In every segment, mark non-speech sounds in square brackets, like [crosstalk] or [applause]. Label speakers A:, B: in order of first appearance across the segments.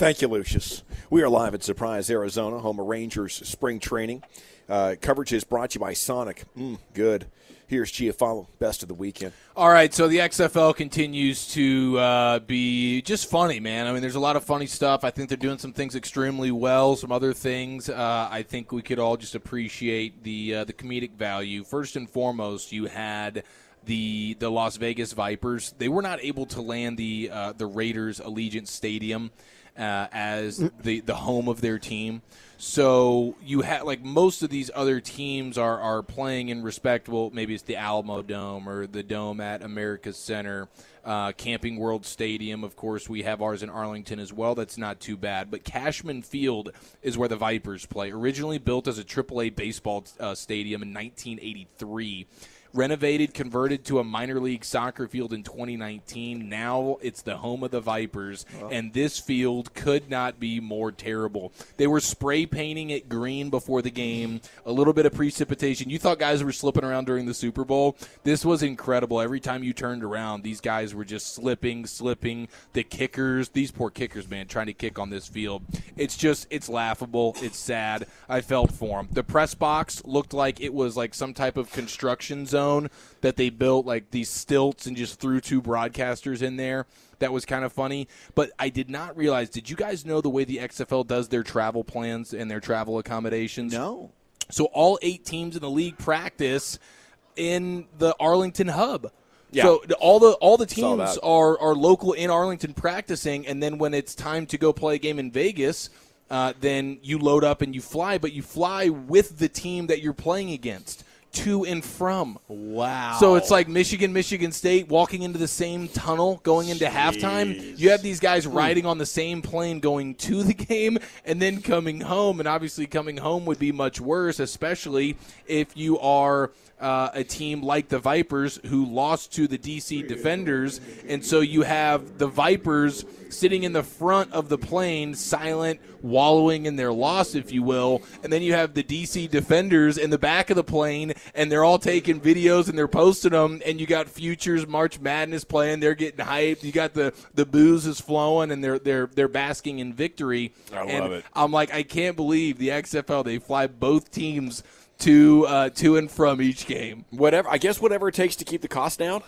A: Thank you, Lucius. We are live at Surprise, Arizona, home of Rangers spring training. Uh, coverage is brought to you by Sonic. Mm, good. Here's Giafalo, best of the weekend.
B: All right, so the XFL continues to uh, be just funny, man. I mean, there's a lot of funny stuff. I think they're doing some things extremely well. Some other things, uh, I think we could all just appreciate the uh, the comedic value. First and foremost, you had the the Las Vegas Vipers. They were not able to land the uh, the Raiders Allegiant Stadium uh, as the the home of their team. So you have like most of these other teams are are playing in respectable. Maybe it's the Alamodome or the dome at America's Center, uh, Camping World Stadium. Of course, we have ours in Arlington as well. That's not too bad. But Cashman Field is where the Vipers play. Originally built as a AAA baseball uh, stadium in 1983 renovated, converted to a minor league soccer field in 2019. Now it's the home of the Vipers, and this field could not be more terrible. They were spray painting it green before the game, a little bit of precipitation. You thought guys were slipping around during the Super Bowl. This was incredible. Every time you turned around, these guys were just slipping, slipping. The kickers, these poor kickers, man, trying to kick on this field. It's just, it's laughable. It's sad. I felt for them. The press box looked like it was like some type of construction zone that they built like these stilts and just threw two broadcasters in there. That was kind of funny. But I did not realize. Did you guys know the way the XFL does their travel plans and their travel accommodations?
A: No.
B: So all eight teams in the league practice in the Arlington hub.
A: Yeah.
B: So all the all the teams are are local in Arlington practicing, and then when it's time to go play a game in Vegas, uh, then you load up and you fly, but you fly with the team that you're playing against to and from.
C: Wow.
B: So it's like Michigan, Michigan State walking into the same tunnel going into halftime. You have these guys riding on the same plane going to the game and then coming home. And obviously, coming home would be much worse, especially if you are. Uh, a team like the Vipers who lost to the DC Defenders, and so you have the Vipers sitting in the front of the plane, silent, wallowing in their loss, if you will, and then you have the DC Defenders in the back of the plane, and they're all taking videos and they're posting them, and you got Future's March Madness playing, they're getting hyped, you got the the booze is flowing, and they're they're they're basking in victory.
A: I
B: and
A: love it.
B: I'm like, I can't believe the XFL they fly both teams to uh, to and from each game.
A: Whatever. I guess whatever it takes to keep the cost down.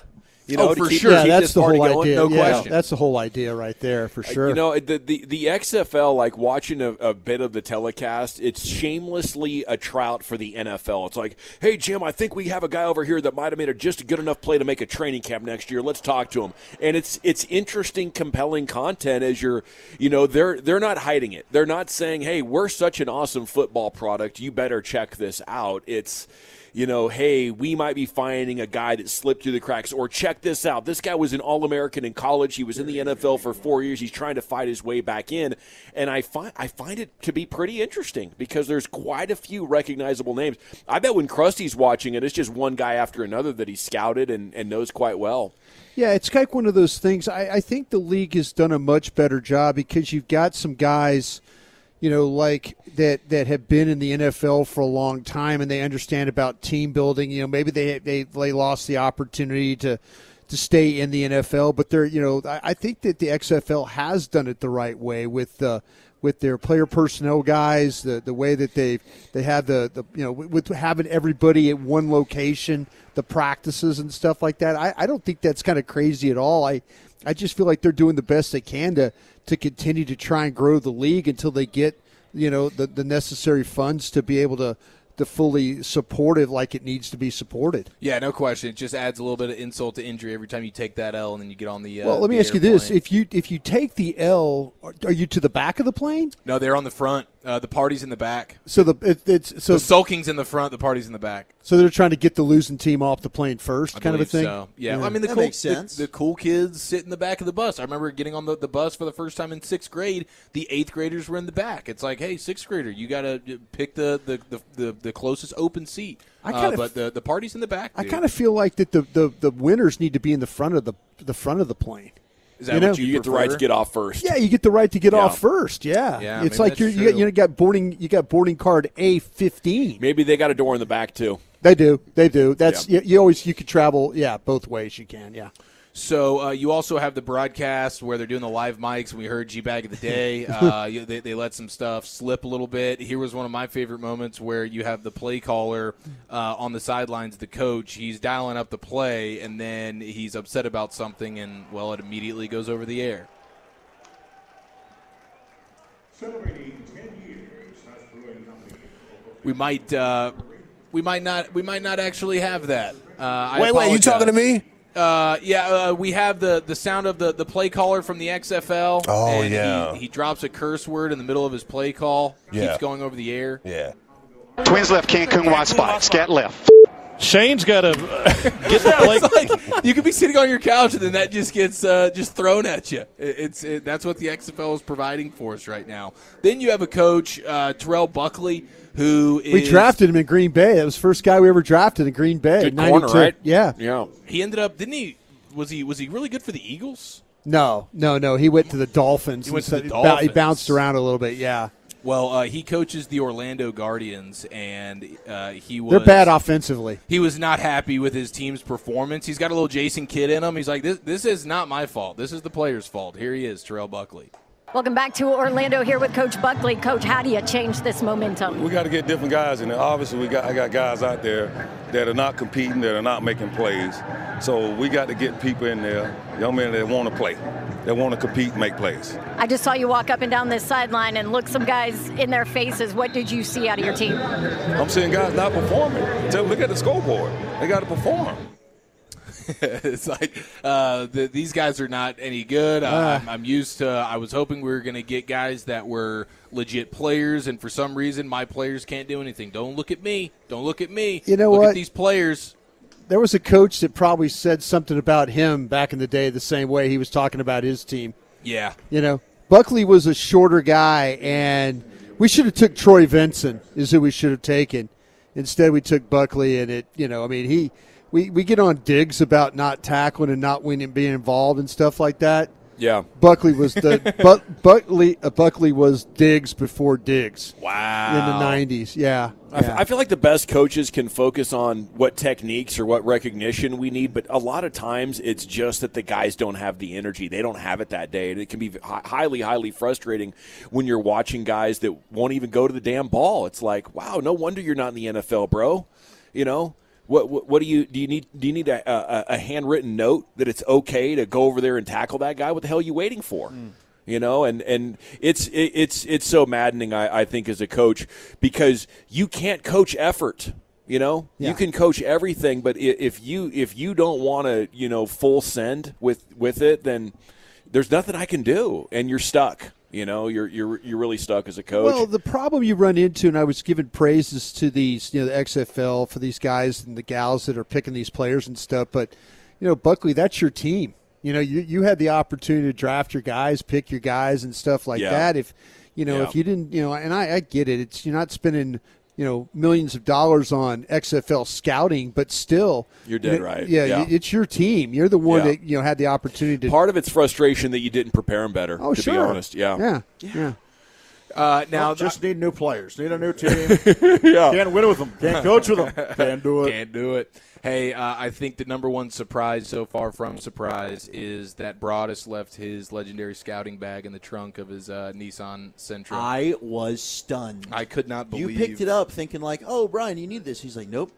A: You know,
B: Oh, for
A: keep,
B: sure.
C: yeah, that's the whole
A: going,
C: idea.
A: No
C: yeah,
A: question.
C: that's the whole idea right there for sure.
A: You know, the the, the XFL, like watching a, a bit of the telecast, it's shamelessly a trout for the NFL. It's like, hey, Jim, I think we have a guy over here that might have made a, just a good enough play to make a training camp next year. Let's talk to him. And it's it's interesting, compelling content as you're, you know, they're they're not hiding it. They're not saying, hey, we're such an awesome football product. You better check this out. It's you know, hey, we might be finding a guy that slipped through the cracks, or check this out. This guy was an All American in college. He was in the NFL for four years. He's trying to fight his way back in, and I find I find it to be pretty interesting because there's quite a few recognizable names. I bet when Krusty's watching it, it's just one guy after another that he scouted and, and knows quite well.
C: Yeah, it's like one of those things. I, I think the league has done a much better job because you've got some guys, you know, like that that have been in the NFL for a long time and they understand about team building. You know, maybe they they they lost the opportunity to to stay in the NFL, but they're you know I, I think that the XFL has done it the right way with the. with their player personnel guys, the the way that they they have the, the you know with having everybody at one location, the practices and stuff like that. I, I don't think that's kind of crazy at all. I I just feel like they're doing the best they can to to continue to try and grow the league until they get you know the, the necessary funds to be able to to fully support it like it needs to be supported.
B: Yeah, no question. It just adds a little bit of insult to injury every time you take that L and then you get on the. Uh,
C: well, let me ask you this: if you if you take the L, are you to the back of the plane?
B: no, they're on the front. Uh, the party's in the back.
C: So the it, it's so
B: the sulking's in the front. The party's in the back.
C: so they're trying to get the losing team off the plane first,
B: I
C: kind of a thing.
B: So. Yeah, I mean the
D: That
B: cool
D: makes sense.
B: The, the cool kids sit in the back of the bus. I remember getting on the, the bus for the first time in sixth grade. The eighth graders were in the back. It's like, hey, sixth grader, you got to pick the the, the, the the closest open seat.
C: I
B: Uh,
C: kinda
B: but the the party's in the back.
C: I kind of feel like that the, the, the winners need to be in the front of the the front of the plane.
B: Is that
C: you know,
B: what you,
A: You get the right to get off first.
C: Yeah, you get the right to get
A: Yeah.
C: off first. Yeah,
B: Yeah,
C: it's like you're, you got you got boarding you got boarding card A fifteen.
A: Maybe they got a door in the back too.
C: They do, they do. That's you, you always you could travel. Yeah, both ways you can. Yeah.
B: So uh, you also have the broadcast where they're doing the live mics, we heard G Bag of the [laughs] Day. Uh, they, they let some stuff slip a little bit. Here was one of my favorite moments where you have the play caller uh, on the sidelines, the coach. He's dialing up the play, and then he's upset about something, and well, it immediately goes over the air. We might, uh, we might not, we might not actually have that. Uh, I
E: Wait, wait, you talking to me?
B: Uh, yeah, uh, we have the, the sound of the, the play caller from the XFL.
E: Oh,
B: and
E: yeah.
B: He, he drops a curse word in the middle of his play call.
E: Yeah.
B: Keeps going over the air.
E: Yeah.
F: Twins left, Cancun wide spot. Scat left.
G: Shane's got to [laughs] get the [laughs] play.
B: Like you could be sitting on your couch and then that just gets uh, just thrown at you. It, it's it, that's what the XFL is providing for us right now. Then you have a coach, uh, Terrell Buckley, who is
C: We drafted him in Green Bay. That was the first guy we ever drafted in Green Bay.
A: Good corner, right?
C: Yeah.
A: Yeah.
B: He ended up didn't he? Was he was he really good for the Eagles?
C: No, no, no. He went to the Dolphins.
B: He went to the
C: and so- He bounced around a little bit. Yeah.
B: Well, uh, he coaches the Orlando Guardians, and uh, he was
C: They're bad offensively.
B: he was not happy with his team's performance. He's got a little Jason Kidd in him. He's like, this, this is not my fault. This is the player's fault. Here he is, Terrell Buckley.
H: Welcome back to Orlando here with Coach Buckley. Coach, how do you change this momentum?
I: We got to get different guys in there. Obviously, we got I got guys out there that are not competing, that are not making plays. So we got to get people in there, young men that want to play, that want to compete, make plays.
H: I just saw you walk up and down this sideline and look some guys in their faces. What did you see out of your team?
I: I'm seeing guys not performing. Look at the scoreboard. They got to perform. [laughs]
B: it's like uh, the, these guys are not any good.
C: Ah.
B: Uh, I'm, I'm used to. I was hoping we were going to get guys that were legit players, and for some reason, my players can't do anything. Don't look at me. Don't look at me.
C: You know
B: look
C: what?
B: At these players.
C: There was a coach that probably said something about him back in the day the same way he was talking about his team.
B: Yeah.
C: You know, Buckley was a shorter guy, and we should have took Troy Vincent is who we should have taken. Instead, we took Buckley, and it. You know, I mean, he. We, we get on Diggs about not tackling and not winning, being involved and stuff like that.
A: Yeah.
C: Buckley was the [laughs] but Buckley uh, Buckley was Diggs before Diggs
A: Wow.
C: in the '90s. Yeah,
A: I f-
C: yeah.
A: I feel like the best coaches can focus on what techniques or what recognition we need, but a lot of times it's just that the guys don't have the energy. They don't have it that day. And it can be hi- highly, highly frustrating when you're watching guys that won't even go to the damn ball. It's like, wow, no wonder you're not in the NFL, bro. You know? What, what, what do you do? You need do you need a, a, a handwritten note that it's okay to go over there and tackle that guy? What the hell are you waiting for? Hmm. you know and and it's it, it's it's so maddening I, I think as a coach because you can't coach effort you know
C: Yeah.
A: you can coach everything but if you if you don't want to you know full send with with it then there's nothing i can do and you're stuck you know you're you're you're really stuck as a coach
C: Well, the problem you run into, and I was giving praises to these, you know, the XFL for these guys and the gals that are picking these players and stuff. But you know, Buckley, that's your team. You know, you you had the opportunity to draft your guys, pick your guys, and stuff like
A: Yeah.
C: that. If you know,
A: Yeah.
C: if you didn't, you know, and I, I get it. It's you're not spending. You know, millions of dollars on XFL scouting, but still,
A: You're
C: you
A: dead
C: know,
A: right.
C: Yeah,
A: Yeah.
C: it's your team. You're the one
A: Yeah.
C: that you know had the opportunity to.
A: part of it's frustration that you didn't prepare them better
C: oh,
A: to
C: sure.
A: be honest yeah
C: yeah, yeah.
B: Uh, now,
G: Well, just need new players. Need a new [laughs] team.
A: yeah
G: Can't win with them. Can't coach with them. [laughs] Can't do it.
B: Can't do it. Hey, uh, I think the number one surprise so far from surprise is that Broaddus left his legendary scouting bag in the trunk of his uh, Nissan Sentra.
D: I was stunned.
B: I could not believe you
D: picked it up thinking like, "Oh, Brian, you need this." He's like, "Nope."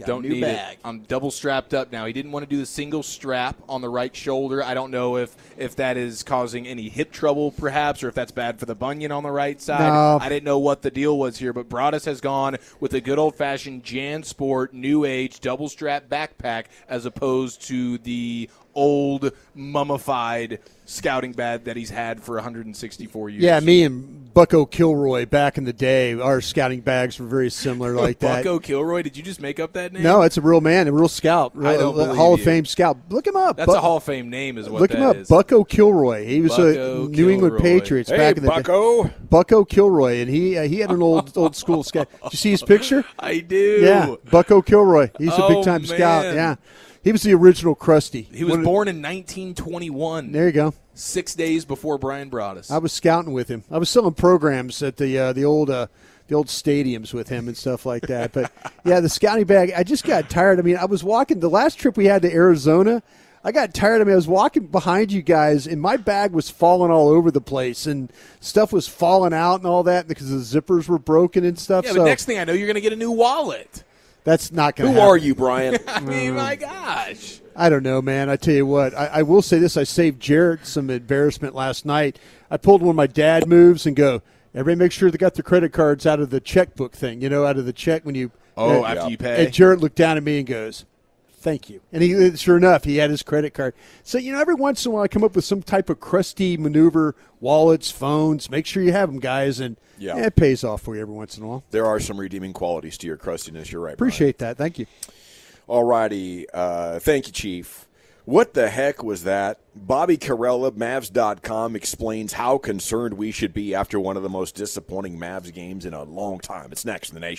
D: Got
B: don't need
D: bag.
B: it. I'm double strapped up now. He didn't want to do the single strap on the right shoulder. I don't know if if that is causing any hip trouble, perhaps, or if that's bad for the bunion on the right side.
C: No.
B: I didn't know what the deal was here, but Broaddus has gone with a good old fashioned JanSport New Age double strap backpack as opposed to the old mummified scouting bag that he's had for 164 years.
C: Yeah, me and Bucko Kilroy back in the day, our scouting bags were very similar like [laughs] that.
B: Bucko Kilroy. Did you just make up that name?
C: No, it's a real man, a real scout, a
B: believe
C: Hall of
B: you.
C: Fame scout. Look him up.
B: That's a Hall of Fame name, is what
C: Look
B: that
C: him up,
B: is.
C: Bucko Kilroy. He was
B: Bucko
C: a New England. Patriots
A: Hey,
C: back in the
A: Bucko.
C: day. Bucko Kilroy, and he uh, he had an old old school [laughs] scout. Did you see his picture?
B: I do.
C: Yeah, Bucko Kilroy. He's a
B: Oh,
C: big time scout. Yeah, he was the original Krusty.
B: He was born in 1921.
C: There you go.
B: Six days before Brian Broaddus.
C: I was scouting with him. I was selling programs at the uh, the old uh, the old stadiums with him and stuff like that. But [laughs] yeah, the scouting bag. I just got tired. I mean, I was walking the last trip we had to Arizona. I got tired. I mean, I was walking behind you guys, and my bag was falling all over the place, and stuff was falling out and all that because the zippers were broken and stuff.
B: yeah,
C: so
B: next thing I know, you're going to get a new wallet.
C: That's not going to.
A: Who
C: to.
A: are you, Brian? [laughs]
B: I mean, my gosh.
C: I don't know, man. I tell you what, I, I will say this: I saved Jarrett some embarrassment last night. I pulled one of my dad moves and go. Everybody, make sure they got their credit cards out of the checkbook thing. You know, out of the check when you.
B: Oh,
C: uh,
B: after you pay.
C: And Jarrett looked down at me and goes, "Thank you." And he, sure enough, he had his credit card. So you know, every once in a while, I come up with some type of crusty maneuver: wallets, phones. Make sure you have them, guys, and
A: Yeah.
C: it pays off for you every once in a while.
A: There are some redeeming qualities to your crustiness. You're right. Brian.
C: Appreciate that. Thank you.
A: All righty. Uh, thank you, Chief. What the heck was that? Bobby Karalla, Mavs.com, explains how concerned we should be after one of the most disappointing Mavs games in a long time. It's next in the nation.